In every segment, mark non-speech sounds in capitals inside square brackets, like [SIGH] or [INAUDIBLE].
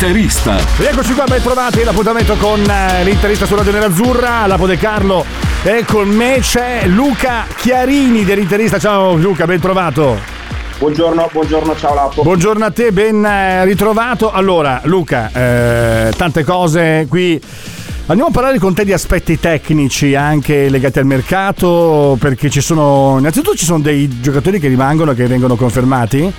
L'interista. Rieccoci qua, ben trovati l'appuntamento con eh, l'interista su Radio Nerazzurra, Lapo De Carlo e con me c'è Luca Chiarini dell'interista. Ciao Luca, ben trovato. Buongiorno, buongiorno, ciao Lapo. Buongiorno a te, ben eh, ritrovato. Allora, Luca, eh, tante cose qui. Andiamo a parlare con te di aspetti tecnici anche legati al mercato, perché ci sono, innanzitutto ci sono dei giocatori che rimangono, che vengono confermati.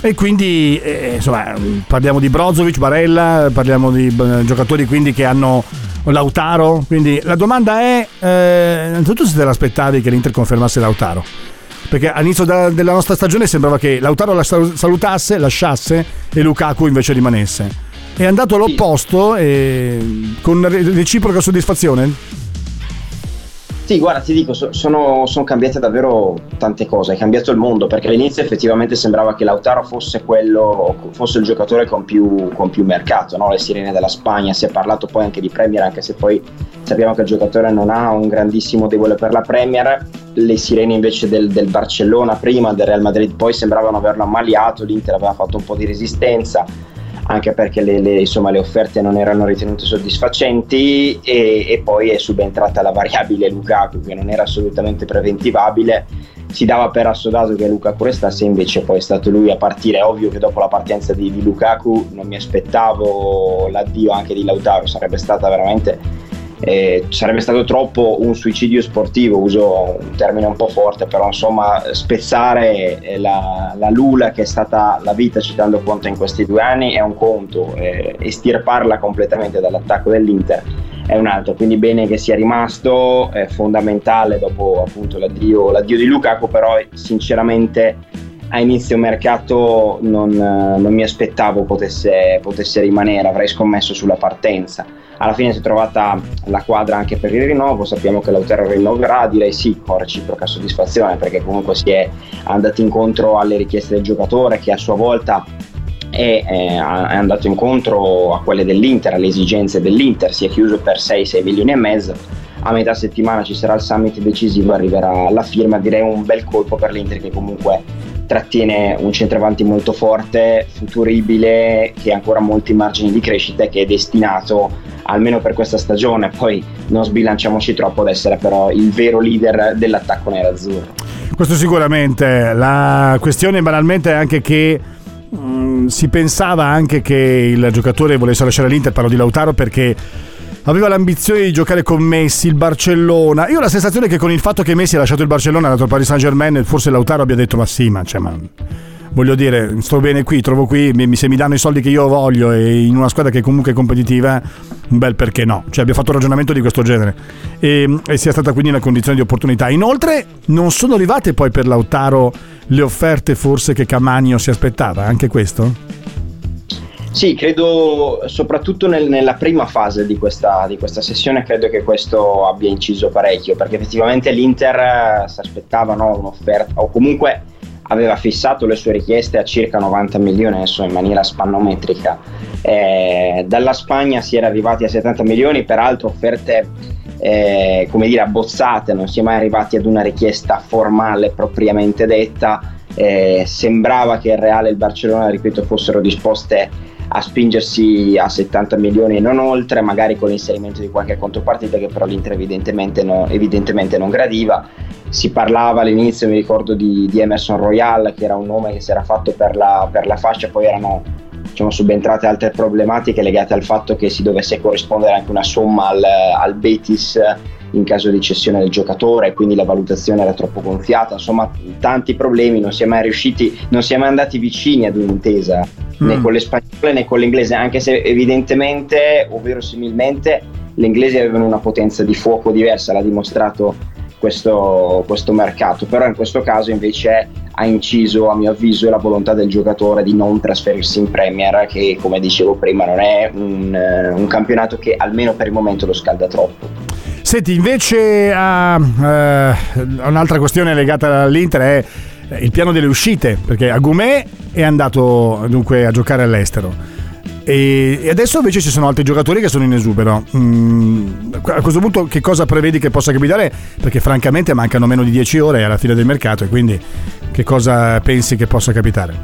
E quindi eh, insomma parliamo di Brozovic, Barella, parliamo di eh, giocatori quindi che hanno Lautaro. Quindi la domanda è: eh, innanzitutto se te l'aspettavi che l'Inter confermasse Lautaro? Perché all'inizio da- della nostra stagione sembrava che Lautaro la sal- salutasse, lasciasse e Lukaku invece rimanesse. È andato all'opposto e con re- reciproca soddisfazione? Sì, guarda, ti dico, so- sono, sono cambiate davvero tante cose, è cambiato il mondo, perché all'inizio effettivamente sembrava che Lautaro fosse quello, fosse il giocatore con più, con più mercato, no? le sirene della Spagna, si è parlato poi anche di Premier, anche se poi sappiamo che il giocatore non ha un grandissimo debole per la Premier, le sirene invece del, del Barcellona prima, del Real Madrid poi sembravano averlo ammaliato, l'Inter aveva fatto un po' di resistenza, anche perché le, le- insomma, le offerte non erano ritenute soddisfacenti e, e poi è subentrata la variabile Lukaku che non era assolutamente preventivabile. Si dava per assodato che Lukaku restasse invece poi è stato lui a partire. Ovvio che dopo la partenza di, di Lukaku non mi aspettavo l'addio anche di Lautaro sarebbe stata veramente eh, sarebbe stato troppo un suicidio sportivo, uso un termine un po' forte, però insomma spezzare eh, la, la lula che è stata la vita citando Conte in questi due anni è un conto, eh, estirparla completamente dall'attacco dell'Inter è un altro, quindi bene che sia rimasto, è fondamentale dopo appunto l'addio, l'addio di Lukaku, però sinceramente a inizio mercato non, eh, non mi aspettavo potesse, potesse rimanere, avrei scommesso sulla partenza. Alla fine si è trovata la quadra anche per il rinnovo, sappiamo che Lautaro rinnoverà, direi sì, con reciproca soddisfazione perché comunque si è andati incontro alle richieste del giocatore che a sua volta è, è andato incontro a quelle dell'Inter, alle esigenze dell'Inter, si è chiuso per 6-6 milioni e mezzo. A metà settimana ci sarà il summit decisivo, arriverà la firma, direi un bel colpo per l'Inter che comunque trattiene un centravanti molto forte, futuribile, che ha ancora molti margini di crescita e che è destinato, almeno per questa stagione, poi non sbilanciamoci troppo, ad essere però il vero leader dell'attacco nerazzurro. Questo sicuramente. La questione banalmente è anche che mh, si pensava anche che il giocatore volesse lasciare l'Inter, parlo di Lautaro perché aveva l'ambizione di giocare con Messi, il Barcellona. Io ho la sensazione che con il fatto che Messi ha lasciato il Barcellona e è andato al Paris Saint Germain, forse Lautaro abbia detto ma sì, ma, cioè, ma voglio dire, sto bene qui, trovo qui, se mi danno i soldi che io voglio e in una squadra che comunque è competitiva, un bel perché no. Cioè abbiamo fatto un ragionamento di questo genere e, e sia stata quindi una condizione di opportunità. Inoltre non sono arrivate poi per Lautaro le offerte forse che Camagno si aspettava, anche questo? Sì, credo soprattutto nel- nella prima fase di questa, di questa sessione, credo che questo abbia inciso parecchio, perché effettivamente l'Inter eh, si aspettava no, un'offerta, o comunque aveva fissato le sue richieste a circa 90 milioni, adesso in maniera spannometrica. Eh, dalla Spagna si era arrivati a 70 milioni, peraltro offerte eh, come dire abbozzate, non si è mai arrivati ad una richiesta formale propriamente detta. Eh, sembrava che il Reale e il Barcellona, ripeto, fossero disposte a spingersi a 70 milioni e non oltre, magari con l'inserimento di qualche contropartita che però l'Inter evidentemente, no- evidentemente non gradiva. Si parlava all'inizio, mi ricordo, di, di Emerson Royal, che era un nome che si era fatto per la, per la fascia, poi erano diciamo, subentrate altre problematiche legate al fatto che si dovesse corrispondere anche una somma al, al Betis in caso di cessione del giocatore, quindi la valutazione era troppo gonfiata, insomma tanti problemi, non si è mai riusciti, non si è mai andati vicini ad un'intesa né Mm. con le spagnole né con l'inglese, anche se evidentemente o verosimilmente gli inglesi avevano una potenza di fuoco diversa, l'ha dimostrato questo, questo mercato, però in questo caso invece ha inciso a mio avviso la volontà del giocatore di non trasferirsi in Premier che come dicevo prima non è un, eh, un campionato che almeno per il momento lo scalda troppo. Senti, invece a, eh, un'altra questione legata all'Inter è il piano delle uscite, perché Agumè è andato dunque a giocare all'estero. E, adesso invece ci sono altri giocatori che sono in esubero. Mm, a questo punto che cosa prevedi che possa capitare? Perché francamente mancano meno di 10 ore alla fine del mercato e quindi che cosa pensi che possa capitare?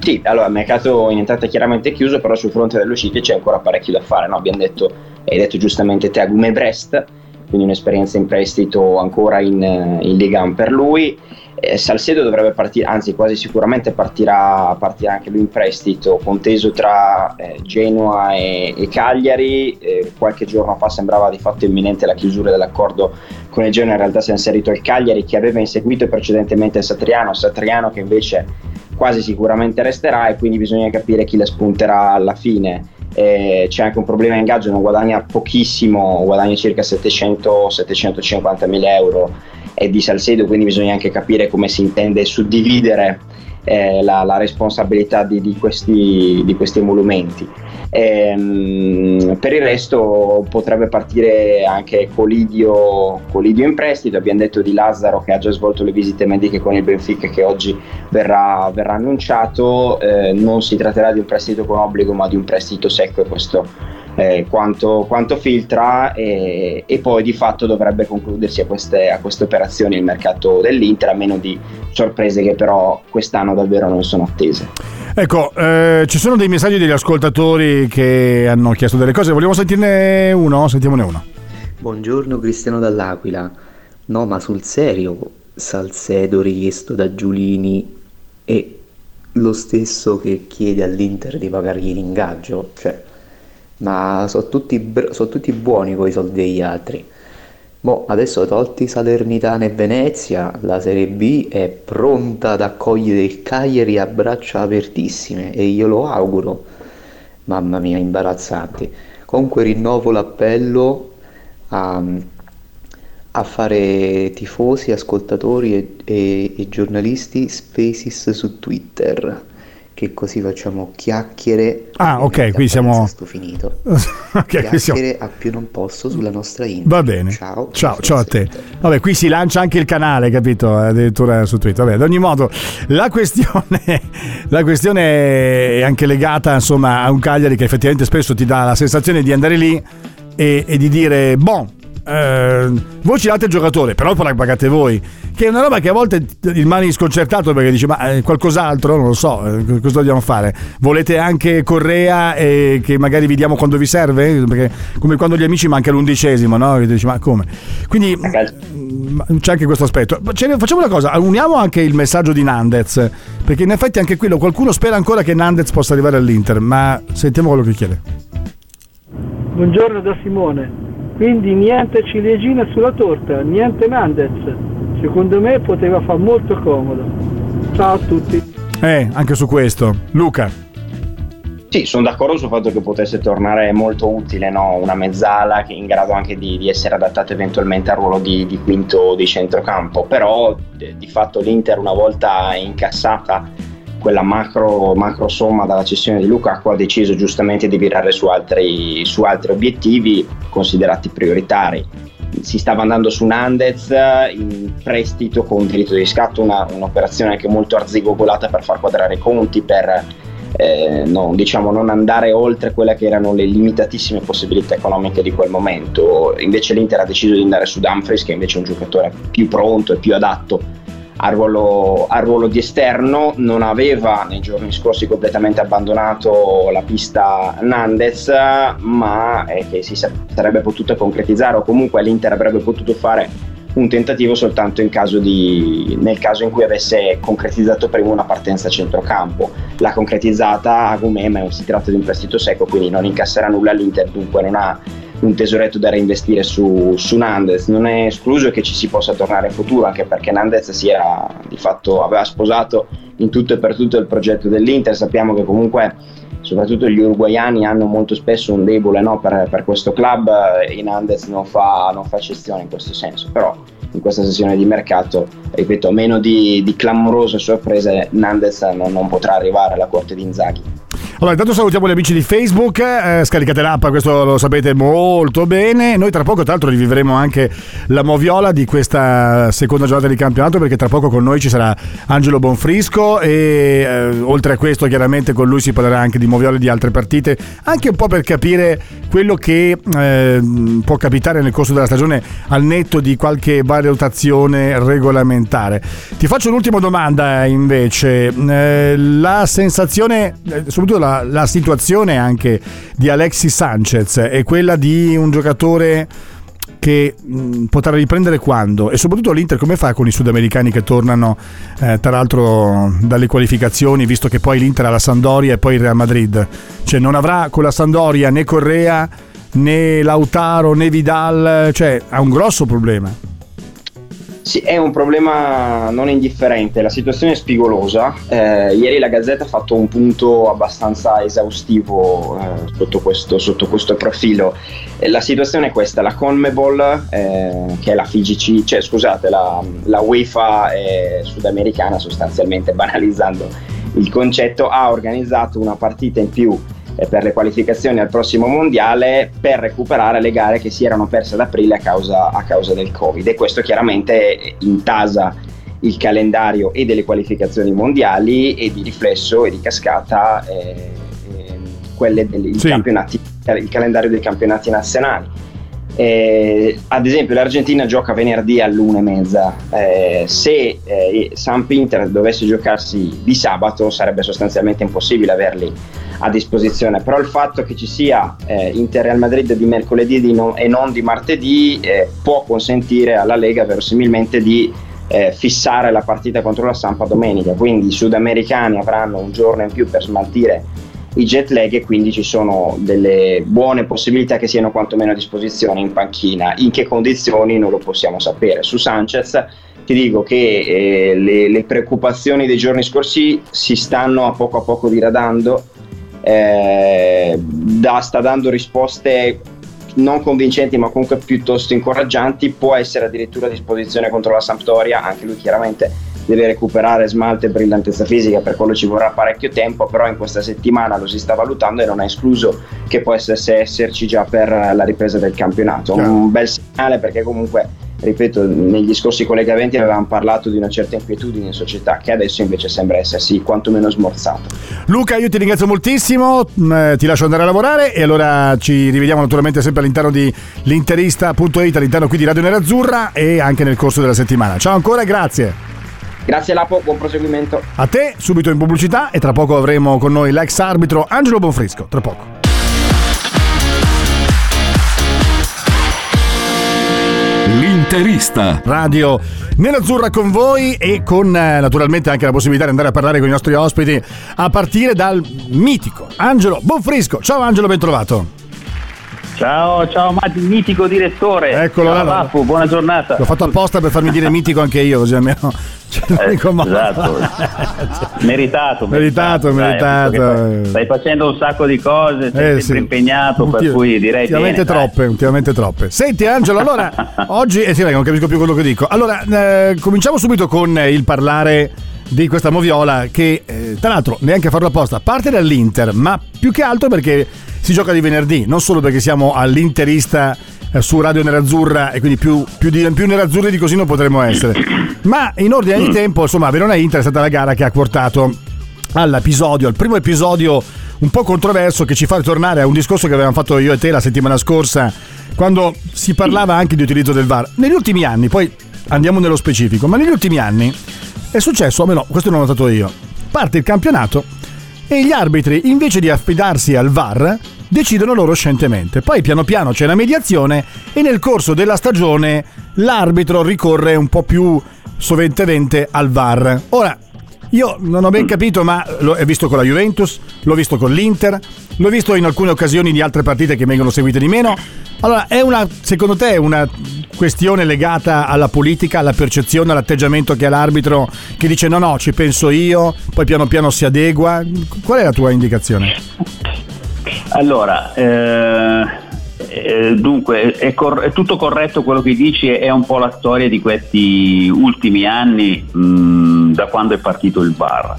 Sì, allora il mercato in entrata è chiaramente chiuso, però sul fronte delle uscite c'è ancora parecchio da fare. No? Abbiamo detto, hai detto giustamente te, Agume Brest, quindi un'esperienza in prestito ancora in, in Liga 1 per lui eh, Salcedo dovrebbe partire, anzi quasi sicuramente partirà, partirà anche lui in prestito, conteso tra eh, Genoa e, e Cagliari, eh, qualche giorno fa sembrava di fatto imminente la chiusura dell'accordo con il Genoa, in realtà si è inserito il Cagliari che aveva inseguito precedentemente Satriano, Satriano che invece quasi sicuramente resterà e quindi bisogna capire chi la spunterà alla fine. Eh, c'è anche un problema in ingaggio, non guadagna pochissimo, guadagna circa 700-750 mila euro è di Salcedo, quindi bisogna anche capire come si intende suddividere eh, la, la, responsabilità di, di, questi, di questi emolumenti. Ehm, per il resto potrebbe partire anche Colidio, Colidio, in prestito, abbiamo detto di Lazzaro che ha già svolto le visite mediche con il Benfica che oggi verrà, verrà annunciato, eh, non si tratterà di un prestito con obbligo ma di un prestito secco e questo eh, quanto, quanto, filtra e, e, poi di fatto dovrebbe concludersi a queste, a queste, operazioni il mercato dell'Inter a meno di sorprese che però quest'anno davvero non sono attese. Ecco, eh, ci sono dei messaggi degli ascoltatori che hanno chiesto delle cose, vogliamo sentirne uno? Sentiamone uno. Buongiorno Cristiano dall'Aquila. No, ma sul serio, Salcedo richiesto da Giulini è lo stesso che chiede all'Inter di pagargli l'ingaggio? Cioè, ma sono tutti, so tutti buoni con i soldi degli altri. Boh, adesso tolti Salernitana e Venezia, la Serie B è pronta ad accogliere il Cagliari a braccia apertissime e io lo auguro. Mamma mia, imbarazzanti. Comunque rinnovo l'appello a, a fare tifosi, ascoltatori e, e, e giornalisti spaces su Twitter che così facciamo chiacchiere. Ah, [LAUGHS] ok, qui siamo. Finito. okay, chiacchiere siamo... a più non posso sulla nostra Instagram. Va bene. Ciao. Ciao, ciao a te. Vabbè, qui si lancia anche il canale, capito? Addirittura su Twitter. Vabbè, ad ogni modo, la questione, [LAUGHS] la questione è anche legata, insomma, a un Cagliari che effettivamente spesso ti dà la sensazione di andare lì e, e di dire, boh eh, voi ci date il giocatore, però poi la pagate voi. Che è una roba che a volte rimani sconcertato perché dici: Ma eh, qualcos'altro? Non lo so, eh, cosa dobbiamo fare? Volete anche Correa e che magari vi diamo quando vi serve? Perché come quando gli amici manca l'undicesimo, no? Che dici: Ma come? Quindi mm, c'è anche questo aspetto. Facciamo una cosa: uniamo anche il messaggio di Nandez, perché in effetti anche quello qualcuno spera ancora che Nandez possa arrivare all'Inter, ma sentiamo quello che chiede. Buongiorno da Simone. Quindi niente ciliegina sulla torta, niente Nandez. Secondo me poteva far molto comodo. Ciao a tutti. Eh, anche su questo. Luca. Sì, sono d'accordo sul fatto che potesse tornare molto utile no? una mezzala che in grado anche di, di essere adattata eventualmente al ruolo di, di quinto di centrocampo, però di fatto l'Inter una volta incassata quella macro, macro somma dalla cessione di Lukaku ha deciso giustamente di virare su altri, su altri obiettivi considerati prioritari si stava andando su Nandez in prestito con diritto di riscatto, una, un'operazione anche molto arzigogolata per far quadrare i conti, per eh, non, diciamo, non andare oltre quelle che erano le limitatissime possibilità economiche di quel momento. Invece l'Inter ha deciso di andare su Dumfries, che invece è un giocatore più pronto e più adatto al ruolo, al ruolo, di esterno, non aveva nei giorni scorsi completamente abbandonato la pista Nandez, ma eh, che si sarebbe potuta concretizzare o comunque l'Inter avrebbe potuto fare un tentativo soltanto caso di, nel caso in cui avesse concretizzato prima una partenza a centrocampo. L'ha concretizzata a Gumè, ma si tratta di un prestito secco, quindi non incasserà nulla l'Inter, dunque non ha un tesoretto da reinvestire su, su Nandez. Non è escluso che ci si possa tornare in futuro, anche perché Nandez si era, di fatto aveva sposato in tutto e per tutto il progetto dell'Inter. Sappiamo che comunque soprattutto gli uruguayani hanno molto spesso un debole no, per, per, questo club e Nandez non fa, non fa eccezione in questo senso. Però in questa sessione di mercato, ripeto, meno di, di clamorose sorprese, Nandez non, non potrà arrivare alla corte di Inzaghi. Allora, intanto salutiamo gli amici di Facebook, eh, scaricate l'app, questo lo sapete molto bene. Noi tra poco, tra l'altro, rivivremo anche la moviola di questa seconda giornata di campionato, perché tra poco con noi ci sarà Angelo Bonfrisco e eh, oltre a questo, chiaramente con lui si parlerà anche di moviole di altre partite, anche un po' per capire quello che eh, può capitare nel corso della stagione al netto di qualche valutazione regolamentare. Ti faccio un'ultima domanda invece, Eh, la sensazione, eh, soprattutto la, la situazione anche di Alexis Sanchez è quella di un giocatore che mh, potrà riprendere quando? E soprattutto l'Inter come fa con i sudamericani che tornano eh, tra l'altro dalle qualificazioni visto che poi l'Inter ha la Sandoria e poi il Real Madrid? Cioè non avrà con la Sandoria né Correa né Lautaro né Vidal cioè ha un grosso problema Sì, è un problema non indifferente, la situazione è spigolosa. Eh, ieri la Gazzetta ha fatto un punto abbastanza esaustivo eh, sotto, questo, sotto questo profilo. Eh, la situazione è questa: la Conmebol, eh, che è la FIGC, cioè scusate, la, la UEFA sudamericana, sostanzialmente banalizzando il concetto, ha organizzato una partita in più per le qualificazioni al prossimo mondiale per recuperare le gare che si erano perse ad aprile a causa, a causa del Covid e questo chiaramente intasa il calendario e delle qualificazioni mondiali e di riflesso e di cascata eh, eh, quelle dei Sì. campionati, il calendario dei campionati nazionali. Eh, ad esempio l'Argentina gioca venerdì all'una e mezza. Eh, se eh, Samp Inter dovesse giocarsi di sabato sarebbe sostanzialmente impossibile averli a disposizione. Però il fatto che ci sia eh, Inter Real Madrid di mercoledì di non- e non di martedì eh, può consentire alla Lega verosimilmente di eh, fissare la partita contro la Sampa domenica. Quindi i sudamericani avranno un giorno in più per smaltire i jet lag e quindi ci sono delle buone possibilità che siano quantomeno a disposizione in panchina. In che condizioni non lo possiamo sapere. Su Sanchez ti dico che eh, le, le preoccupazioni dei giorni scorsi si stanno a poco a poco diradando, eh, da- sta dando risposte non convincenti ma comunque piuttosto incoraggianti, può essere addirittura a disposizione contro la Sampdoria, anche lui chiaramente deve recuperare smalto e brillantezza fisica, per quello ci vorrà parecchio tempo, però in questa settimana lo si sta valutando e non è escluso che può essere- esserci già per la ripresa del campionato. Un bel segnale perché comunque, ripeto, negli scorsi collegamenti avevamo parlato di una certa inquietudine in società che adesso invece sembra essersi quantomeno smorzata. Luca, io ti ringrazio moltissimo, mm, eh, ti lascio andare a lavorare e allora ci rivediamo naturalmente sempre all'interno di l'interista.it, all'interno qui di Radio Nerazzurra e anche nel corso della settimana. Ciao ancora e grazie. Grazie Lapo, buon proseguimento. A te, subito in pubblicità e tra poco avremo con noi l'ex arbitro Angelo Bonfrisco. Tra poco. L'interista. Radio Nerazzurra con voi e con eh, naturalmente anche la possibilità di andare a parlare con i nostri ospiti a partire dal mitico Angelo Bonfrisco. Ciao Angelo, ben trovato. Ciao, ciao Matti, mitico direttore. Eccolo ciao, là. Pappu, buona giornata. L'ho fatto apposta per farmi dire mitico anche io, così almeno c'è l'unico modo. Esatto. [LAUGHS] meritato, Meritato, Dai, meritato. che Stai, facendo un sacco di cose, sei Eh, sempre sì. impegnato, per Ultim- cui direi ultimamente bene, dai. troppe, ultimamente troppe. Senti Angelo, allora [LAUGHS] oggi eh sì, dai, non capisco più quello che dico. Allora, eh, cominciamo subito con eh, il parlare di questa moviola che eh, tra l'altro neanche a farlo apposta, parte dall'Inter, ma più che altro perché si gioca di venerdì, non solo perché siamo all'Interista eh, su Radio Nerazzurra e quindi più, più, di, più nerazzurri di così non potremmo essere. Ma in ordine di tempo, insomma, Verona Inter è stata la gara che ha portato all'episodio, al primo episodio un po' controverso che ci fa ritornare a un discorso che avevamo fatto io e te la settimana scorsa quando si parlava anche di utilizzo del VAR. Negli ultimi anni, poi andiamo nello specifico, ma negli ultimi anni è successo, almeno questo l'ho notato io, parte il campionato e gli arbitri invece di affidarsi al VAR decidono loro scientemente. Poi piano piano c'è la mediazione e nel corso della stagione l'arbitro ricorre un po' più soventemente al VAR. Ora, io non ho ben capito, ma l'ho visto con la Juventus, l'ho visto con l'Inter, l'ho visto in alcune occasioni di altre partite che vengono seguite di meno. Allora, è una, secondo te, è una questione legata alla politica, alla percezione, all'atteggiamento che ha l'arbitro che dice no, no, ci penso io, poi piano piano si adegua? Qual è la tua indicazione? Allora, eh, Eh, dunque, è, cor- è tutto corretto quello che dici, è un po' la storia di questi ultimi anni, mh, da quando è partito il VAR.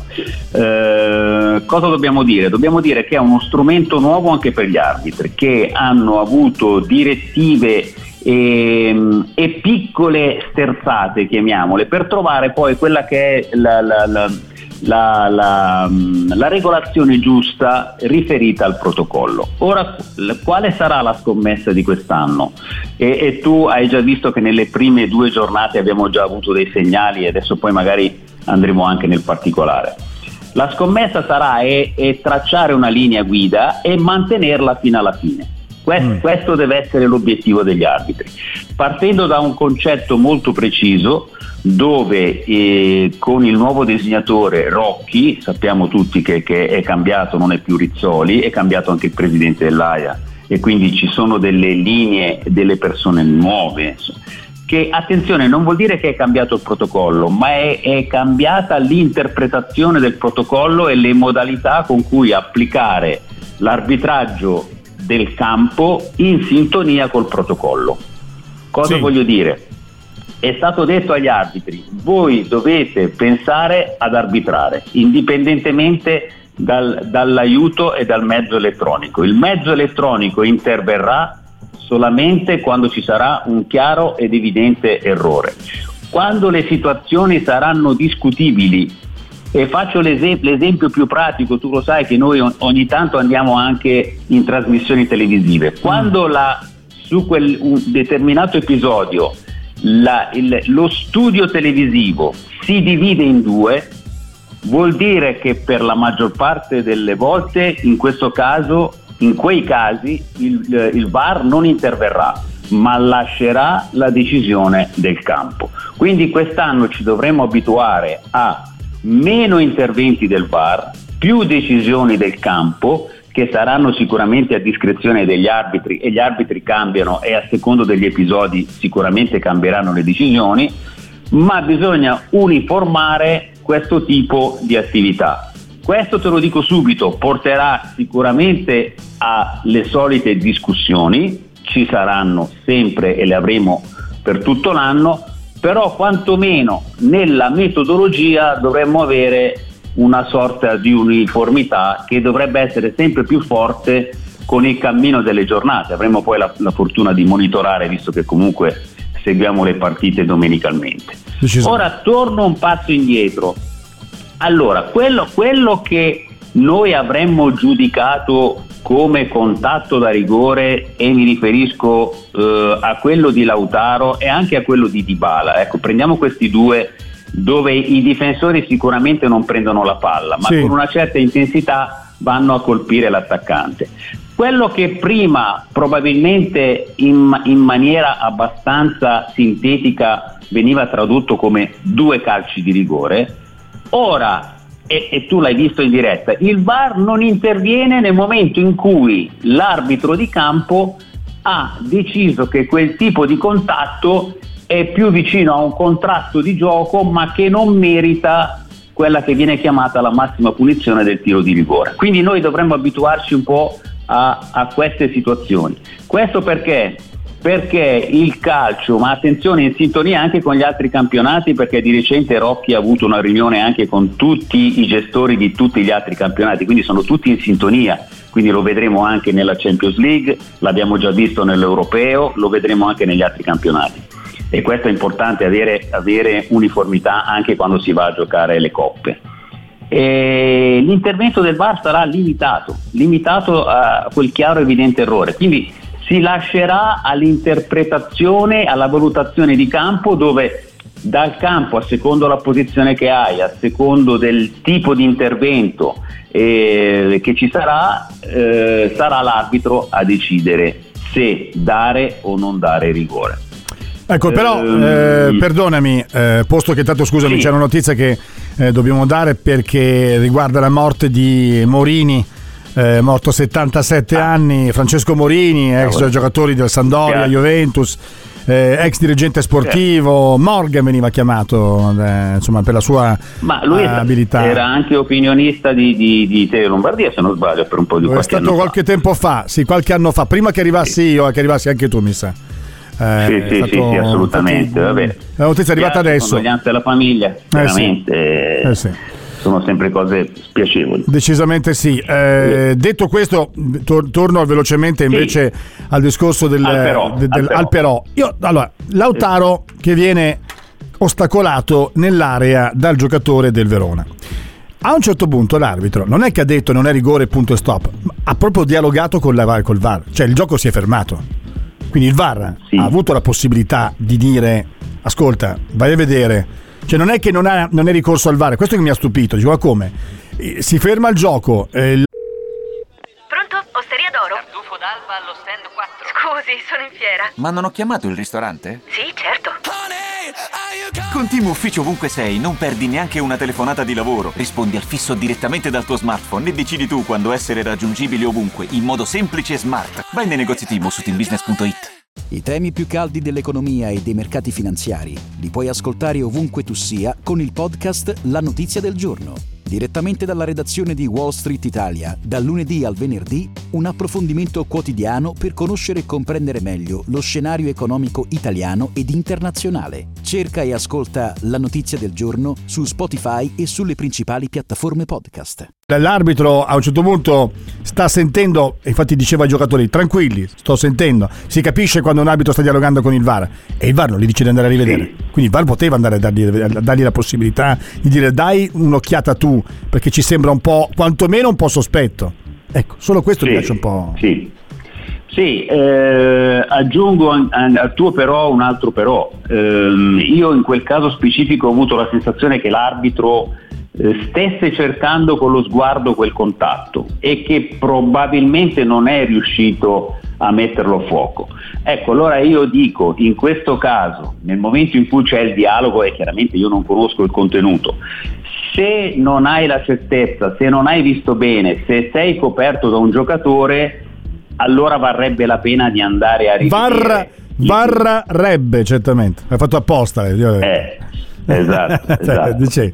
Eh, cosa dobbiamo dire? Dobbiamo dire che è uno strumento nuovo anche per gli arbitri, che hanno avuto direttive e, e piccole sterzate, chiamiamole, per trovare poi quella che è la, la, la la, la, la, regolazione giusta riferita al protocollo. Ora, quale sarà la scommessa di quest'anno? E, e, tu hai già visto che nelle prime due giornate abbiamo già avuto dei segnali e adesso poi magari andremo anche nel particolare. La scommessa sarà è, è tracciare una linea guida e mantenerla fino alla fine. Questo, mm. questo deve essere l'obiettivo degli arbitri, partendo da un concetto molto preciso dove eh, con il nuovo disegnatore Rocchi, sappiamo tutti che, che, è cambiato, non è più Rizzoli, è cambiato anche il presidente dell'AIA e quindi ci sono delle linee, delle persone nuove. Che attenzione, non vuol dire che è cambiato il protocollo, ma è, è cambiata l'interpretazione del protocollo e le modalità con cui applicare l'arbitraggio del campo in sintonia col protocollo. Cosa sì. voglio dire? È stato detto agli arbitri, voi dovete pensare ad arbitrare, indipendentemente dal, dall'aiuto e dal mezzo elettronico. Il mezzo elettronico interverrà solamente quando ci sarà un chiaro ed evidente errore. Quando le situazioni saranno discutibili e faccio l'esem- l'esempio più pratico, tu lo sai che noi ogni tanto andiamo anche in trasmissioni televisive. Quando la, su quel determinato episodio la, il, lo studio televisivo si divide in due, vuol dire che per la maggior parte delle volte, in questo caso, in quei casi, il, il VAR non interverrà ma lascerà la decisione del campo. Quindi quest'anno ci dovremo abituare a meno interventi del VAR, più decisioni del campo che saranno sicuramente a discrezione degli arbitri e gli arbitri cambiano e a secondo degli episodi sicuramente cambieranno le decisioni, ma bisogna uniformare questo tipo di attività. Questo te lo dico subito, porterà sicuramente alle solite discussioni, ci saranno sempre e le avremo per tutto l'anno, però quantomeno nella metodologia dovremmo avere una sorta di uniformità che dovrebbe essere sempre più forte con il cammino delle giornate. Avremo poi la, la fortuna di monitorare, visto che comunque seguiamo le partite domenicalmente. Ora torno un passo indietro. Allora, quello, quello che noi avremmo giudicato come contatto da rigore e mi riferisco eh, a quello di Lautaro e anche a quello di Dybala. Ecco, prendiamo questi due dove i difensori sicuramente non prendono la palla, ma sì. con una certa intensità vanno a colpire l'attaccante. Quello che prima probabilmente in, in maniera abbastanza sintetica veniva tradotto come due calci di rigore, ora e, e, tu l'hai visto in diretta, il VAR non interviene nel momento in cui l'arbitro di campo ha deciso che quel tipo di contatto è più vicino a un contratto di gioco ma che non merita quella che viene chiamata la massima punizione del tiro di rigore. Quindi noi dovremmo abituarci un po' a, a queste situazioni. Questo perché perché il calcio, ma attenzione in sintonia anche con gli altri campionati, perché di recente Rocchi ha avuto una riunione anche con tutti i gestori di tutti gli altri campionati, quindi sono tutti in sintonia, quindi lo vedremo anche nella Champions League, l'abbiamo già visto nell'Europeo, lo vedremo anche negli altri campionati. E questo è importante, avere, avere uniformità anche quando si va a giocare le coppe. E l'intervento del VAR sarà limitato, limitato a quel chiaro e evidente errore. Quindi si lascerà all'interpretazione, alla valutazione di campo dove dal campo a secondo la posizione che hai, a secondo del tipo di intervento eh, che ci sarà, eh, sarà l'arbitro a decidere se dare o non dare rigore. Ecco, però, eh, ehm, perdonami, eh, posto che tanto scusami, sì. c'è una notizia che eh, dobbiamo dare perché riguarda la morte di Morini eh, morto a 77 ah. anni, Francesco Morini, ex ah, giocatore del Sampdoria, Juventus. eh, ex dirigente sportivo, Morgan veniva chiamato eh, insomma, per la sua Ma lui eh, è- abilità. era anche opinionista di, di, di Tele Lombardia, se non sbaglio, per un po' di È qualche stato anno fa. qualche tempo fa, sì, qualche anno fa, prima che arrivassi io e che arrivassi anche tu, mi sa. Eh, Sì, sì, sì, sì, assolutamente. infatti, vabbè. La notizia è arrivata adesso. Condoglianze alla famiglia, veramente. Eh sì. Sono sempre cose spiacevoli. Decisamente sì. Eh, detto questo, tor- torno velocemente invece al discorso del, Al però, de- del- al però. al però. Io, allora, Lautaro che viene ostacolato nell'area dal giocatore del Verona. A un certo punto l'arbitro non è che ha detto non è rigore, punto e stop, ha proprio dialogato con la, col VAR, cioè il gioco si è fermato. Quindi il VAR ha avuto la possibilità di dire ascolta, vai a vedere. Cioè non è che non, ha- non è ricorso al VAR, questo che mi ha stupito, dico ma come? Eh, Si ferma il gioco, eh, il- Pronto? Osteria d'oro? Tartufo d'alba allo stand 4. Scusi, sono in fiera. Ma non ho chiamato il ristorante? Sì, certo. Con Team Ufficio ovunque sei, non perdi neanche una telefonata di lavoro. Rispondi al fisso direttamente dal tuo smartphone e decidi tu quando essere raggiungibile ovunque, in modo semplice e smart. Vai nei negozi Team su teambusiness.it. I temi più caldi dell'economia e dei mercati finanziari li puoi ascoltare ovunque tu sia con il podcast La notizia del giorno. Direttamente dalla redazione di Wall Street Italia, dal lunedì al venerdì, un approfondimento quotidiano per conoscere e comprendere meglio lo scenario economico italiano ed internazionale. Cerca e ascolta La notizia del giorno su Spotify e sulle principali piattaforme podcast. l'arbitro a un certo punto sta sentendo, infatti diceva ai giocatori tranquilli, sto sentendo, si capisce quando un arbitro sta dialogando con il VAR e il VAR non gli dice di andare a rivedere. Quindi il VAR poteva andare a dargli, a dargli la possibilità di dire dai un'occhiata tu, perché ci sembra un po', quantomeno un po' sospetto. Ecco, solo questo mi Sì, piace un po'. Sì, Sì, eh, aggiungo al tuo però un altro però. Ehm, io in quel caso specifico ho avuto la sensazione che l'arbitro eh, stesse cercando con lo sguardo quel contatto e che probabilmente non è riuscito a metterlo a fuoco. Ecco, allora io dico, in questo caso, nel momento in cui c'è il dialogo, e chiaramente io non conosco il contenuto, se non hai la certezza, se non hai visto bene, se sei coperto da un giocatore, allora varrebbe la pena di andare a rivedere. Varra, varrebbe, certamente. L'hai fatto apposta. Eh, esatto, [LAUGHS] esatto. Dice-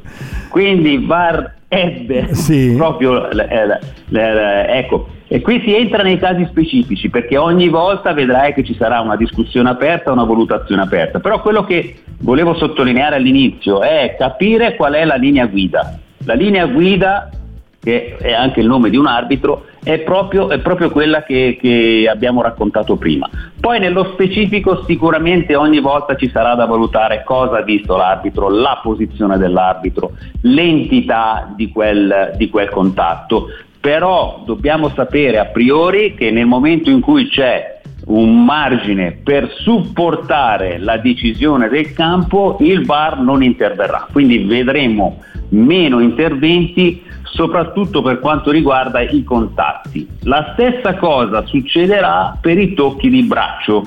Quindi VAR ebbe [LAUGHS] Sì. proprio eh, ecco e qui si entra nei casi specifici perché ogni volta vedrai che ci sarà una discussione aperta una valutazione aperta però quello che volevo sottolineare all'inizio è capire qual è la linea guida la linea guida che è anche il nome di un arbitro, è proprio, è proprio quella che, che abbiamo raccontato prima. Poi nello specifico sicuramente ogni volta ci sarà da valutare cosa ha visto l'arbitro, la posizione dell'arbitro, l'entità di quel, di quel contatto, però dobbiamo sapere a priori che nel momento in cui c'è un margine per supportare la decisione del campo, il VAR non interverrà. Quindi vedremo meno interventi, soprattutto per quanto riguarda i contatti. La stessa cosa succederà per i tocchi di braccio,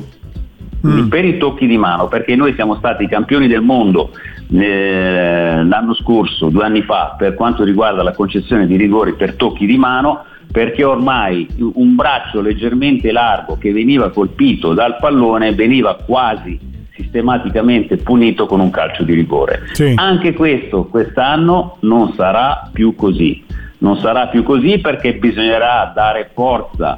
quindi per i tocchi di mano, perché noi siamo stati campioni del mondo eh, l'anno scorso, due anni fa, per quanto riguarda la concessione di rigori per tocchi di mano, perché ormai un braccio leggermente largo che veniva colpito dal pallone veniva quasi sistematicamente punito con un calcio di rigore. Anche questo quest'anno non sarà più così. Non sarà più così perché bisognerà dare forza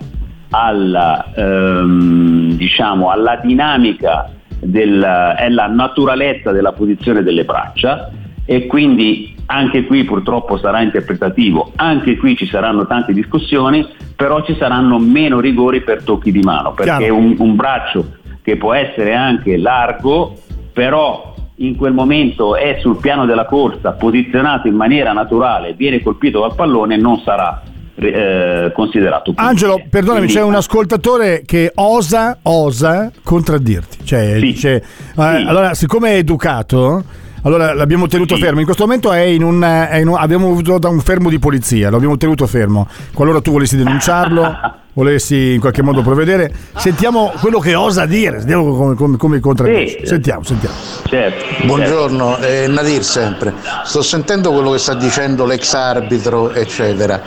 alla, ehm, diciamo, alla dinamica del, e alla naturalezza della posizione delle braccia e quindi anche qui purtroppo sarà interpretativo, anche qui ci saranno tante discussioni, però ci saranno meno rigori per tocchi di mano, perché un, un braccio che può essere anche largo, però in quel momento è sul piano della corsa, posizionato in maniera naturale, viene colpito dal pallone, non sarà eh, considerato punibile. Angelo, perdonami, Quindi- c'è un ascoltatore che osa, osa contraddirti. Cioè, dice, eh, allora, siccome è educato, allora l'abbiamo tenuto fermo. In questo momento è in un, è in un- abbiamo avuto da un fermo di polizia, lo abbiamo tenuto fermo. Qualora tu volessi denunciarlo, [LAUGHS] volessi in qualche modo provvedere, sentiamo quello che osa dire, sentiamo come, come, come contraddice. Sì. Sentiamo, sentiamo. Certo. Buongiorno, è Nadir sempre. Sto sentendo quello che sta dicendo l'ex arbitro, eccetera.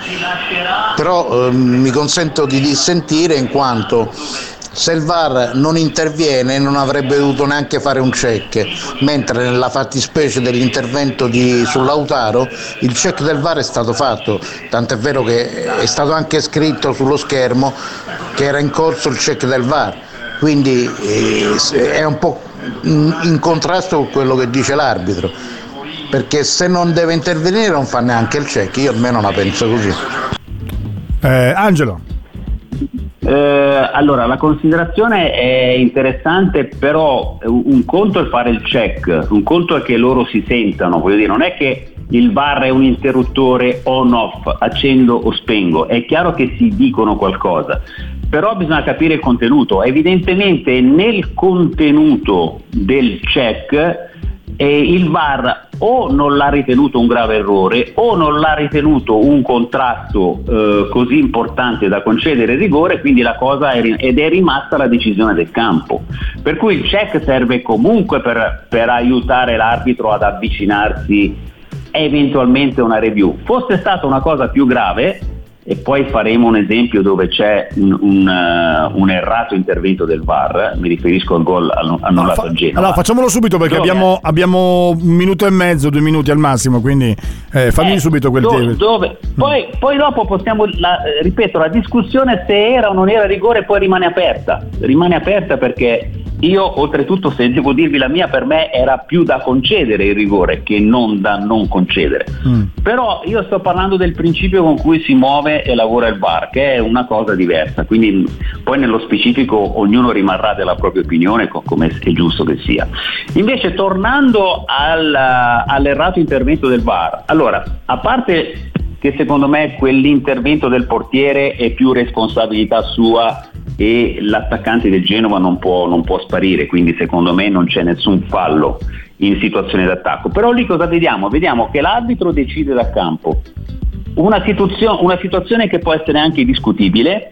Però ehm, mi consento di dissentire in quanto Se il VAR non interviene non avrebbe dovuto neanche fare un check, mentre nella fattispecie dell'intervento di, su Lautaro il check del VAR è stato fatto, tant'è vero che è stato anche scritto sullo schermo che era in corso il check del VAR, quindi eh, è un po' in in contrasto con quello che dice l'arbitro, perché se non deve intervenire non fa neanche il check, io almeno la penso così. Eh, Angelo. Eh, allora, la considerazione è interessante, però un conto è fare il check, un conto è che loro si sentano, voglio dire, non è che il VAR è un interruttore on-off, accendo o spengo, è chiaro che si dicono qualcosa, però bisogna capire il contenuto. Evidentemente nel contenuto del check eh, il VAR o non l'ha ritenuto un grave errore o non l'ha ritenuto un contrasto eh, così importante da concedere rigore, quindi la cosa è, ed è rimasta la decisione del campo. Per cui il check serve comunque per, per aiutare l'arbitro ad avvicinarsi eventualmente a una review. Fosse stata una cosa più grave, e poi faremo un esempio dove c'è un, un, eh, un errato intervento del VAR, mi riferisco al gol annu- annullato al Genoa. Allora, facciamolo subito perché Dove- abbiamo, abbiamo un minuto e mezzo, due minuti al massimo, quindi eh, fammi Eh, subito quel dove- tempo. dove- poi, poi dopo possiamo, la- eh, ripeto, la discussione se era o non era rigore poi rimane aperta, rimane aperta perché io oltretutto se devo dirvi la mia per me era più da concedere il rigore che non da non concedere. Però io sto parlando del principio con cui si muove e lavora il VAR, che è una cosa diversa, quindi poi nello specifico ognuno rimarrà della propria opinione co- come è giusto che sia. Invece tornando al, all'errato intervento del VAR, allora, a parte che secondo me quell'intervento del portiere è più responsabilità sua e l'attaccante del Genova non può, non può sparire, quindi secondo me non c'è nessun fallo in situazione d'attacco. Però lì cosa vediamo? Vediamo che l'arbitro decide da campo una, situazio- una situazione che può essere anche discutibile,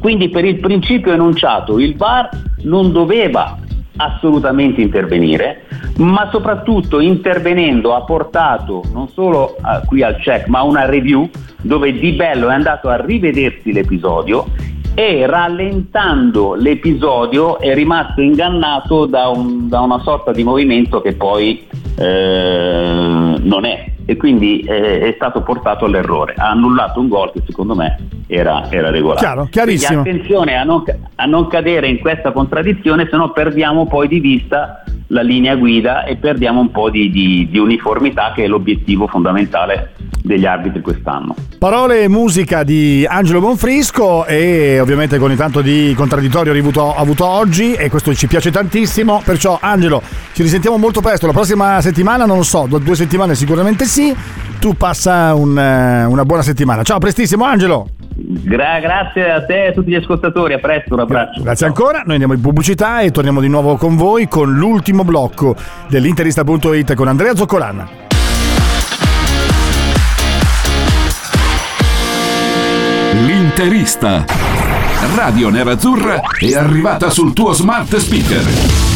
quindi per il principio enunciato il VAR non doveva assolutamente intervenire, ma soprattutto intervenendo ha portato non solo eh, qui al check, ma a una review dove Di Bello è andato a rivedersi l'episodio e rallentando l'episodio è rimasto ingannato da, un- da una sorta di movimento che poi eh, non è e quindi eh, è stato portato all'errore. Ha annullato un gol che secondo me era, era regolare. Chiaro, chiarissimo. Quindi attenzione a non, a non cadere in questa contraddizione, se no perdiamo poi di vista la linea guida e perdiamo un po' di, di- di uniformità che è l'obiettivo fondamentale degli arbitri quest'anno. Parole e musica di Angelo Bonfrisco e ovviamente con il tanto di contraddittorio rivuto- avuto oggi e questo ci piace tantissimo, perciò Angelo ci risentiamo molto presto, la prossima settimana non lo so, due settimane sicuramente sì, tu passa un, eh, una buona settimana. Ciao, prestissimo Angelo! Gra- grazie a te e a tutti gli ascoltatori, a presto, un abbraccio. Grazie ancora, noi andiamo in pubblicità e torniamo di nuovo con voi con l'ultimo blocco dell'Interista.it con Andrea Zoccolan. L'interista. Radio Nerazzurra è arrivata sul tuo smart speaker.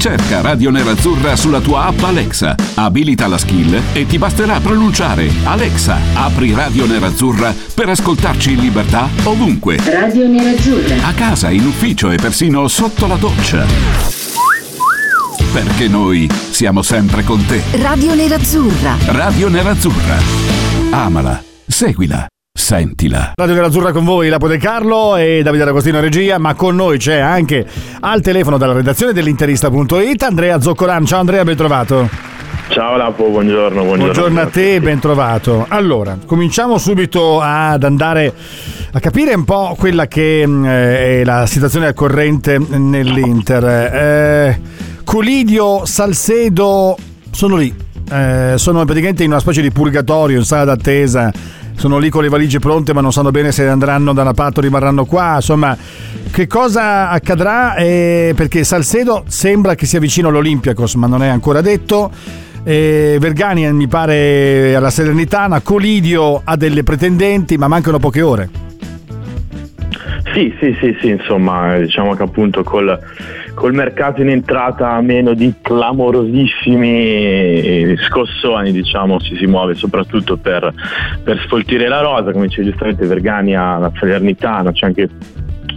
Cerca Radio Nerazzurra sulla tua app Alexa, abilita la skill e ti basterà pronunciare Alexa, apri Radio Nerazzurra per ascoltarci in libertà ovunque. Radio Nerazzurra. A casa, in ufficio e persino sotto la doccia. Perché noi siamo sempre con te. Radio Nerazzurra. Radio Nerazzurra. Amala, seguila, sentila. Radio Nerazzurra con voi, Lapo De Carlo e Davide D'Agostino in regia, ma con noi c'è anche al telefono dalla redazione dell'Interista.it Andrea Zoccolan. Ciao Andrea, ben trovato. Ciao Lapo, buongiorno. Buongiorno, Buongiorno a te, ben trovato. Allora, cominciamo subito ad andare a capire un po' quella che mh, è la situazione al corrente nell'Inter. Eh, Colidio, Salcedo sono lì, Eh, sono praticamente in una specie di purgatorio, in sala d'attesa. Sono lì con le valigie pronte, ma non sanno bene se andranno da una parte o rimarranno qua. Insomma, che cosa accadrà? Eh, perché Salcedo sembra che sia vicino all'Olympiacos, ma non è ancora detto. Eh, Vergani mi pare alla Salernitana, Colidio ha delle pretendenti, ma mancano poche ore. Sì, sì, sì, sì, insomma, diciamo che appunto col, col mercato in entrata meno di clamorosissimi scossoni, diciamo, si, si muove soprattutto per, per sfoltire la rosa, come dice giustamente Vergani ha la Salernitana, c'è anche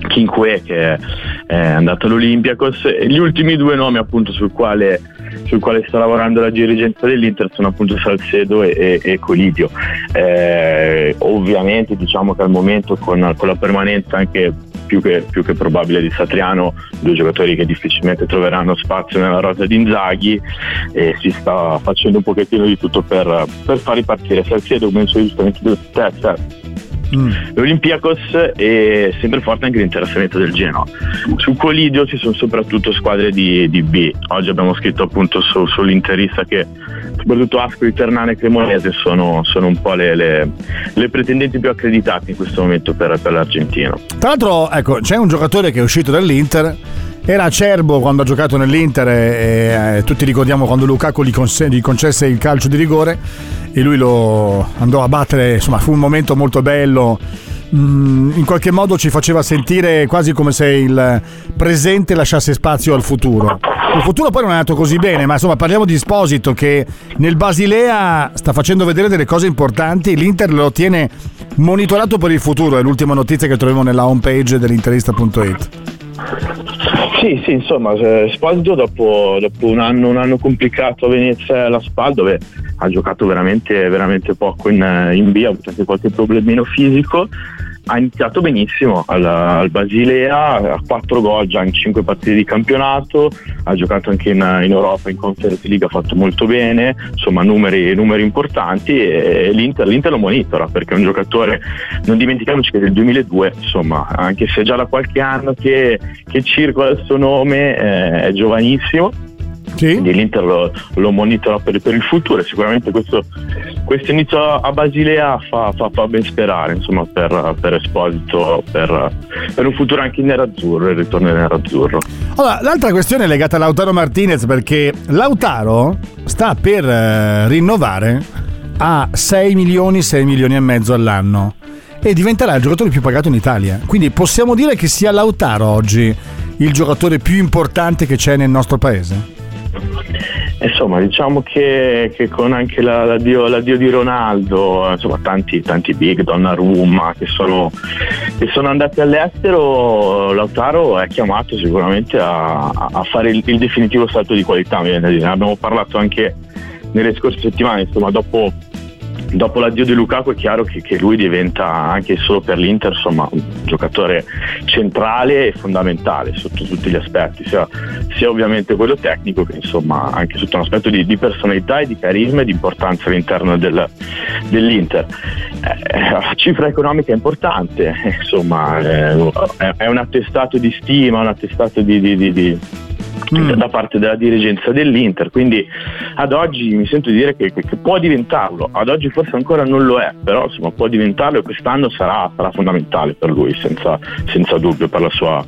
Kinque che è andato all'Olympiacos. Gli ultimi due nomi appunto sul quale, sul quale sta lavorando la dirigenza dell'Inter sono appunto Salcedo e, e, e Colidio. Eh, ovviamente diciamo che al momento con, con la permanenza anche più che, più che, probabile di Satriano, due giocatori che difficilmente troveranno spazio nella rosa di Inzaghi e si sta facendo un pochettino di tutto per, per far ripartire. Salcedo, come dicevo giustamente te, Mm. L'Olympiakos è sempre forte anche l'interessamento del Genoa. Su Colidio ci sono soprattutto squadre di, di B. Oggi abbiamo scritto appunto su, sull'interista che soprattutto Ascoli, Ternana e Cremonese sono, sono un po' le, le, le, pretendenti più accreditate in questo momento per, per l'Argentino. Tra l'altro, ecco, c'è un giocatore che è uscito dall'Inter era acerbo quando ha giocato nell'Inter e, e tutti ricordiamo quando Lukaku gli, conse- gli, concesse il calcio di rigore e lui lo andò a battere, insomma fu un momento molto bello, mm, in qualche modo ci faceva sentire quasi come se il presente lasciasse spazio al futuro. Il futuro poi non è andato così bene, ma insomma parliamo di Esposito che nel Basilea sta facendo vedere delle cose importanti, l'Inter lo tiene monitorato per il futuro, è l'ultima notizia che troviamo nella homepage dell'interista.it. Sì, sì, insomma, Esposito dopo, dopo un, anno, un, anno, complicato a Venezia e alla SPAL dove ha giocato veramente, veramente poco in, in B, ha avuto anche qualche problemino fisico, ha iniziato benissimo al, al Basilea, ha 4 gol già in 5 partite di campionato, ha giocato anche in, in Europa, in Conference League ha fatto molto bene, insomma numeri, numeri importanti e l'Inter, l'Inter, lo monitora perché è un giocatore, non dimentichiamoci che è del 2002, insomma anche se già da qualche anno che, che circola il suo nome, eh, è giovanissimo sì. Quindi l'Inter lo, lo monitora per, per, il futuro e sicuramente questo, questo inizio a Basilea fa, fa, fa, ben sperare insomma, per, per Esposito, per, per, un futuro anche in nerazzurro, il ritorno in nerazzurro. Allora, l'altra questione è legata a Lautaro Martinez perché Lautaro sta per eh, rinnovare a 6 milioni, 6 milioni e mezzo all'anno e diventerà il giocatore più pagato in Italia. Quindi possiamo dire che sia Lautaro oggi il giocatore più importante che c'è nel nostro paese? Insomma, diciamo che, che con anche la, l'addio, l'addio, di Ronaldo, insomma, tanti, tanti big, Donnarumma che sono, che sono andati all'estero, Lautaro è chiamato sicuramente a, a fare il, il, definitivo salto di qualità. Ne abbiamo parlato anche nelle scorse settimane, insomma, dopo dopo l'addio di Lukaku è chiaro che, che, lui diventa anche solo per l'Inter insomma, un giocatore centrale e fondamentale sotto tutti gli aspetti, sia, sia ovviamente quello tecnico che insomma, anche sotto un aspetto di, di, personalità e di carisma e di importanza all'interno del, dell'Inter. Eh, cifra economica importante, insomma, eh, è, un attestato di stima, un attestato di, di, di mm. da parte della dirigenza dell'Inter, quindi ad oggi mi sento di dire che, che, che, può diventarlo, ad oggi forse ancora non lo è, però insomma può diventarlo e quest'anno sarà, sarà fondamentale per lui, senza, senza dubbio, per la, sua,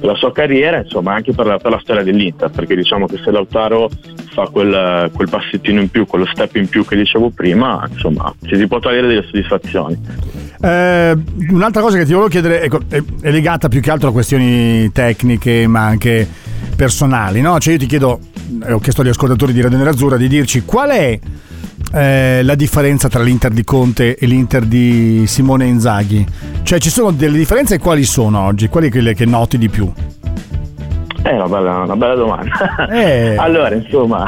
per la, sua, carriera, insomma anche per la, per la storia dell'Inter, perché diciamo che se Lautaro fa quel, quel, passettino in più, quello step in più che dicevo prima, insomma ci si può togliere delle soddisfazioni. Eh, un'altra cosa che ti volevo chiedere ecco, è, è legata più che altro a questioni tecniche, ma anche personali, no? Cioè io ti chiedo, eh, ho chiesto agli ascoltatori di Radio Nerazzurra di dirci qual è eh, la differenza tra l'Inter di Conte e l'Inter di Simone Inzaghi? Cioè ci sono delle differenze quali sono oggi? Quali quelle che noti di più? È una bella, una bella domanda. [LAUGHS] Eh. allora, insomma.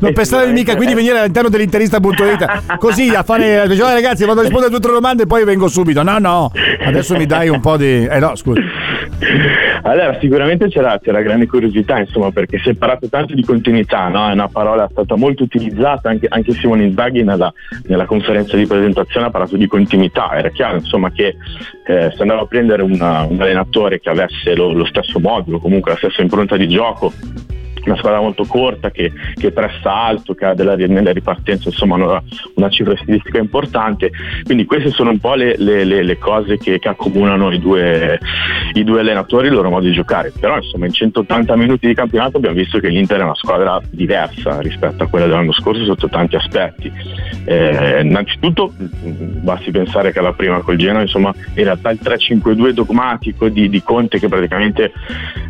Non pensare mica quindi venire all'interno dell'interista.it così a fare. Diciamo, [LAUGHS] ragazzi, vado a rispondere a tutte le domande e poi vengo subito. No, no, adesso mi dai un po' di. Eh no, scusa. Allora, sicuramente c'era, c'era, grande curiosità, insomma, perché si è parlato tanto di continuità, no? è una parola stata molto utilizzata, anche, anche Simone Inzaghi nella, nella, conferenza di presentazione ha parlato di continuità, era chiaro insomma, che eh, se andava a prendere una, un allenatore che avesse lo, lo stesso modulo, comunque la stessa impronta di gioco, una squadra molto corta che, che pressa alto, che ha della, nella ripartenza insomma una, una, cifra stilistica importante. Quindi queste sono un po' le, le, le, le cose che, che, accomunano i due, i due allenatori, il loro modo di giocare. Però insomma in 180 minuti di campionato abbiamo visto che l'Inter è una squadra diversa rispetto a quella dell'anno scorso sotto tanti aspetti. Eh, innanzitutto basti pensare che alla prima col Genoa insomma in realtà il 3-5-2 dogmatico di, di Conte che praticamente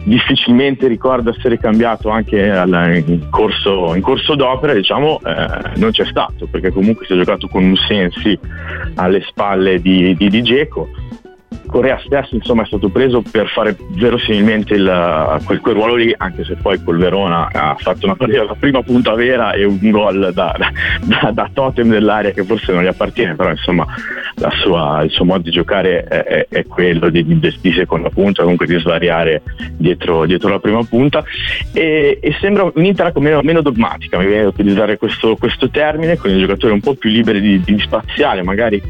difficilmente ricorda essere cambiato anche alla, in, corso, in, corso, d'opera diciamo eh, non c'è stato perché comunque si è giocato con un Sensi alle spalle di, di, di Geco Corea stesso insomma, è stato preso per fare verosimilmente il, quel, quel, ruolo lì, anche se poi col Verona ha fatto una partita, la prima punta vera e un gol da, da, da, totem dell'area che forse non gli appartiene, però insomma sua, il suo modo di giocare è, è, è quello di, di, di, seconda punta, comunque di svariare dietro, dietro la prima punta. E, e sembra un'Inter meno, meno, dogmatica, mi viene da utilizzare questo, questo, termine, con i giocatori un po' più liberi di, di spaziale, magari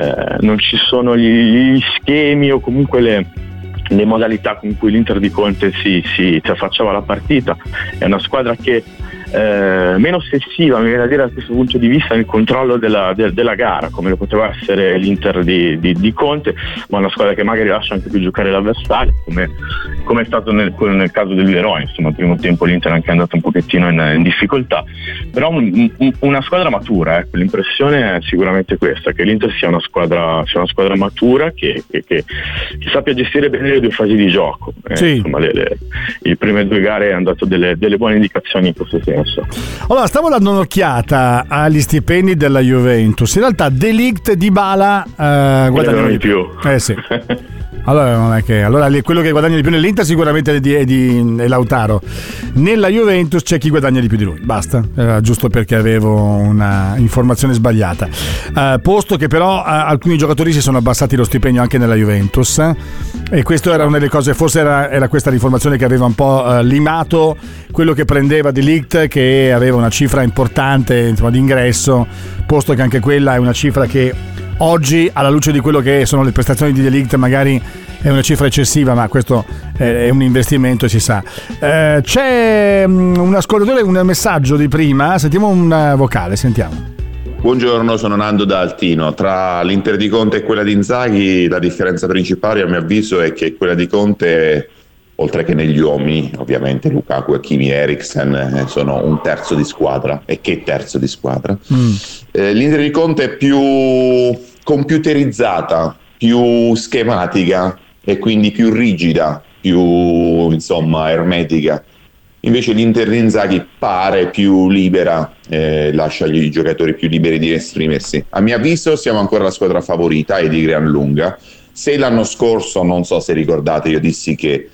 eh, non ci sono gli, gli, schemi o comunque le, le, modalità con cui l'Inter di Conte si, si, si affacciava alla partita. È una squadra che eh, meno ossessiva, mi viene a dire da questo punto di vista, nel controllo della, de, della gara, come lo poteva essere l'Inter di, di, di, Conte, ma una squadra che magari lascia anche più giocare l'avversario, come, come è stato nel, nel, caso del Verona, insomma, al primo tempo l'Inter è anche andato un pochettino in, in difficoltà, però un, un, una squadra matura, ecco, l'impressione è sicuramente questa, che l'Inter sia una squadra, sia una squadra matura che, che, che, che, sappia gestire bene le due fasi di gioco. Eh, sì. insomma, le, le, le prime due gare hanno dato delle, delle buone indicazioni in questo senso senso. Allora, stavo dando un'occhiata agli stipendi della Juventus. In realtà, Delict di Bala eh, guadagna di più. Eh sì. [LAUGHS] Allora, non è che, allora quello che guadagna di più nell'Inter sicuramente è, di, è, di, è Lautaro. Nella Juventus c'è chi guadagna di più di lui. Basta, era giusto perché avevo una informazione sbagliata. Uh, posto che però uh, alcuni giocatori si sono abbassati lo stipendio anche nella Juventus. Eh? E questa era una delle cose, forse era, era questa l'informazione che aveva un po' uh, limato quello che prendeva di Ligt, che aveva una cifra importante insomma, di ingresso, posto che anche quella è una cifra che oggi alla luce di quello che sono le prestazioni di Delict magari è una cifra eccessiva ma questo è un investimento si sa eh, c'è mm, un ascoltatore un messaggio di prima sentiamo un vocale sentiamo Buongiorno, sono Nando da Altino. Tra l'Inter di Conte e quella di Inzaghi la differenza principale a mio avviso è che quella di Conte oltre che negli uomini, ovviamente Lukaku e Kimi Eriksen eh, sono un terzo di squadra. E che terzo di squadra? Mm. Eh, L'Inter di Conte è più computerizzata, più schematica e quindi più rigida, più insomma ermetica. Invece l'Inter Inzaghi pare più libera, eh, lascia i giocatori più liberi di esprimersi. A mio avviso siamo ancora la squadra favorita e di gran lunga. Se l'anno scorso, non so se ricordate, io dissi che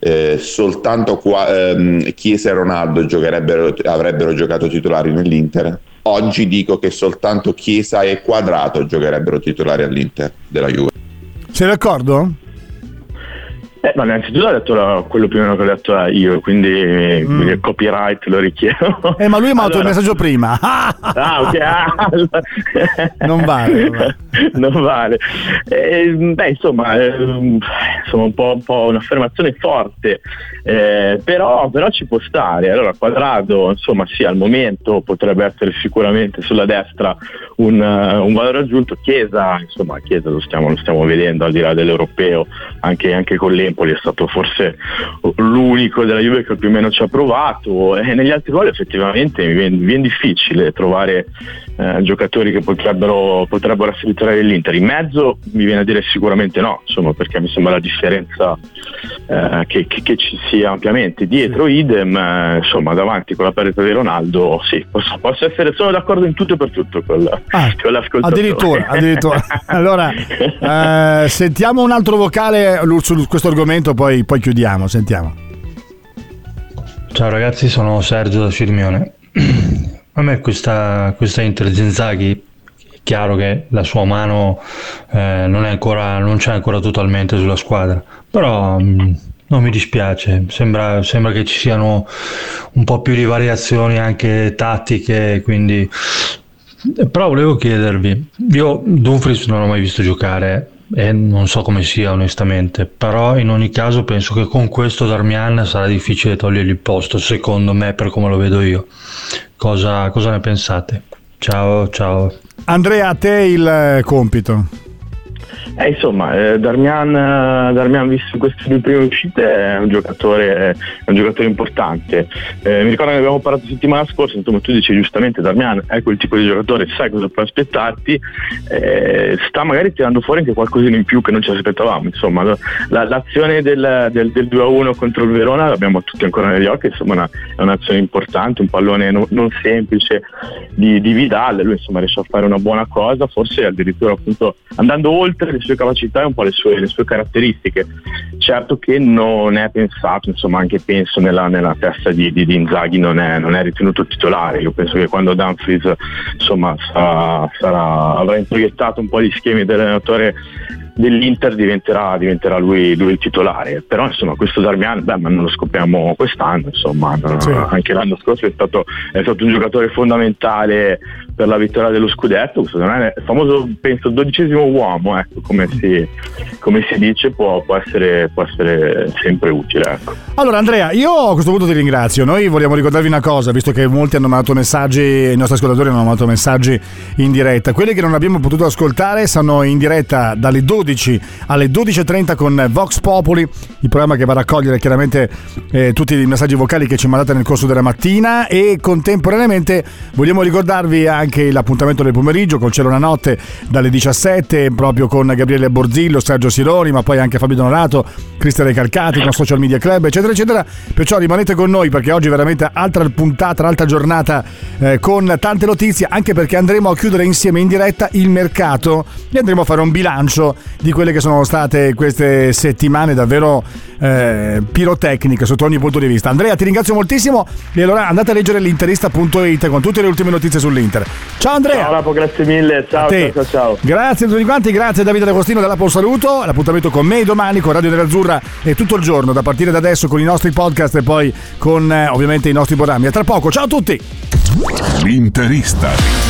eh, soltanto qua, ehm, Chiesa e Ronaldo avrebbero giocato titolari nell'Inter. Oggi dico che soltanto Chiesa e Quadrato giocherebbero titolari all'Inter della Juve. Sei d'accordo? Eh, ma innanzitutto ha detto la, quello più o meno che ho detto io, quindi, mm. il copyright lo richiedo. Eh, ma lui mi ha allora... dato il messaggio prima. ah, ok. Ah, non vale. Non vale. non vale. Eh, beh, insomma, eh, insomma un, po', un, po', un'affermazione forte, eh, però, però, ci può stare. Allora, Quadrado, insomma, sì, al momento potrebbe essere sicuramente sulla destra un, uh, un valore aggiunto. Chiesa, insomma, Chiesa lo stiamo, lo stiamo vedendo al di là dell'europeo, anche, anche con l'Empoli Napoli è stato forse l'unico della Juve che più o meno ci ha provato e negli altri ruoli effettivamente mi viene difficile trovare eh, giocatori che potrebbero, potrebbero essere titolari dell'Inter. In mezzo mi viene a dire sicuramente no, insomma, perché mi sembra la differenza eh, che, che, che, ci sia ampiamente. Dietro idem, eh, insomma, davanti con la parete di Ronaldo, sì, posso, posso, essere, sono d'accordo in tutto e per tutto con, ah, con l'ascoltatore. Addirittura, addirittura. [LAUGHS] allora, eh, sentiamo un altro vocale su questo argomento, poi, poi chiudiamo, sentiamo. Ciao ragazzi, sono Sergio da Cirmione. [CLEARS THROAT] A me questa, questa Inter Zenzaghi è chiaro che la sua mano eh, non, ancora, non, c'è ancora totalmente sulla squadra, però mh, mm, non mi dispiace, sembra, sembra, che ci siano un po' più di variazioni anche tattiche, quindi... Però volevo chiedervi, io Dumfries non l'ho mai visto giocare e non so come sia onestamente, però in ogni caso penso che con questo Darmian sarà difficile togliergli il posto, secondo me, per come lo vedo io. Cosa, cosa ne pensate? Ciao, ciao. Andrea, a te il compito. Eh, insomma, eh, Darmian, eh, Darmian, visto queste due prime uscite, è un giocatore, è un giocatore importante. Eh, mi ricordo che abbiamo parlato la settimana scorsa, insomma, tu dici giustamente Darmian è quel tipo di giocatore, sai cosa puoi aspettarti, eh, sta magari tirando fuori anche qualcosina in più che non ci aspettavamo. Insomma, la, l'azione del, del, del 2-1 contro il Verona l'abbiamo tutti ancora negli occhi, insomma, una, è un'azione importante, un pallone non, non semplice di, di Vidal, lui insomma riesce a fare una buona cosa, forse addirittura appunto andando oltre le sue capacità e un po' le sue, le sue caratteristiche. Certo che non è pensato, insomma anche penso nella, nella testa di, di, di Inzaghi non è, non è, ritenuto titolare, io penso che quando Dumfries insomma sarà, sarà, avrà introiettato un po' gli schemi dell'allenatore dell'Inter diventerà, diventerà lui, lui, il titolare. Però insomma questo Darmian, beh, ma non lo scopriamo quest'anno, insomma, sì. anche l'anno scorso è stato, è stato, un giocatore fondamentale per la vittoria dello scudetto, questo non è il famoso, penso, dodicesimo uomo, ecco, come, si, come si dice, può, può, essere, può, essere, sempre utile. Ecco. Allora Andrea, io a questo punto ti ringrazio, noi vogliamo ricordarvi una cosa, visto che molti hanno mandato messaggi, i nostri ascoltatori hanno mandato messaggi in diretta, quelli che non abbiamo potuto ascoltare sono in diretta dalle 12 alle 12.30 con Vox Populi, il programma che va a raccogliere chiaramente eh, tutti i messaggi vocali che ci mandate nel corso della mattina. E contemporaneamente vogliamo ricordarvi anche anche l'appuntamento del pomeriggio con Cielo una notte dalle 17 proprio con Gabriele Borzillo, Sergio Sironi ma poi anche Fabio Donorato, Cristian Recalcati con Social Media Club eccetera eccetera. Perciò rimanete con noi perché oggi è veramente altra puntata, altra giornata eh, con tante notizie anche perché andremo a chiudere insieme in diretta il mercato e andremo a fare un bilancio di quelle che sono state queste settimane davvero eh, pirotecniche sotto ogni punto di vista Andrea ti ringrazio moltissimo e allora andate a leggere l'interista.it con tutte le ultime notizie sull'Inter Ciao Andrea. Ciao Lapo, grazie mille. Ciao, ciao, ciao, ciao, Grazie a tutti quanti, grazie a Davide D'Agostino dell'Apple Saluto. L'appuntamento con me domani con Radio Nerazzurra e tutto il giorno, da partire da adesso con i nostri podcast e poi con eh, ovviamente i nostri programmi. A tra poco, ciao a tutti. L'interista.